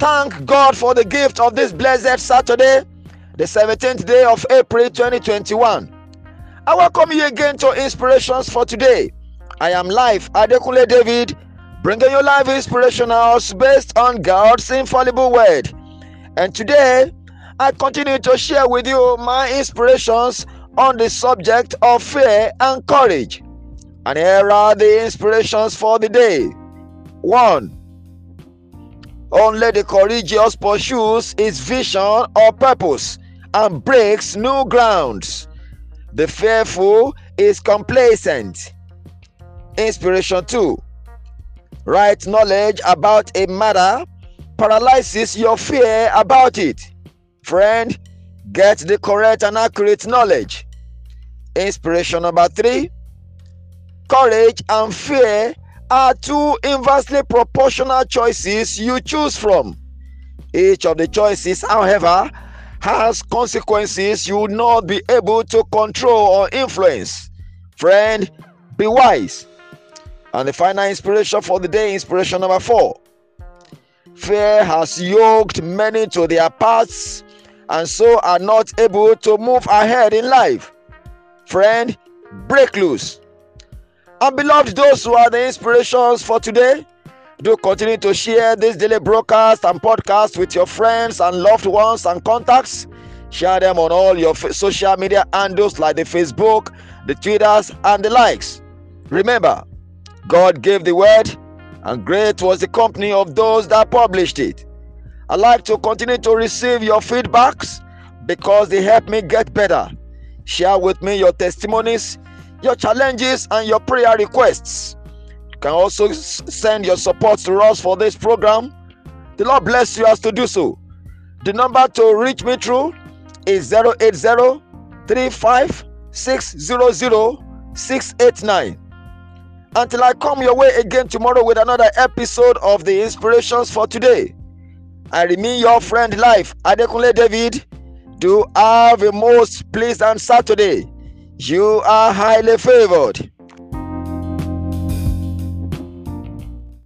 thank God for the gift of this blessed Saturday, the 17th day of April 2021. I welcome you again to Inspirations for Today. I am live Adekunle David, bringing you live inspirationals based on God's infallible word. And today, I continue to share with you my inspirations on the subject of fear and courage. And here are the inspirations for the day. 1. Only the courageous pursues his vision or purpose and breaks new grounds. The fearful is complacent. Inspiration 2. Right knowledge about a matter paralyzes your fear about it. Friend, get the correct and accurate knowledge. Inspiration number 3. Courage and fear are two inversely proportional choices you choose from. Each of the choices, however, has consequences you will not be able to control or influence. Friend, be wise. And the final inspiration for the day, inspiration number four. Fear has yoked many to their paths and so are not able to move ahead in life. Friend, break loose. And beloved, those who are the inspirations for today, do continue to share this daily broadcast and podcast with your friends and loved ones and contacts. Share them on all your social media handles like the Facebook, the Twitters, and the likes. Remember, God gave the word, and great was the company of those that published it. I like to continue to receive your feedbacks because they help me get better. Share with me your testimonies your challenges and your prayer requests. You can also send your support to us for this program. The Lord bless you as to do so. The number to reach me through is 080 Until I come your way again tomorrow with another episode of the Inspirations for Today, I remain your friend life, Adekunle David. Do have a most pleasant Saturday. You are highly favored.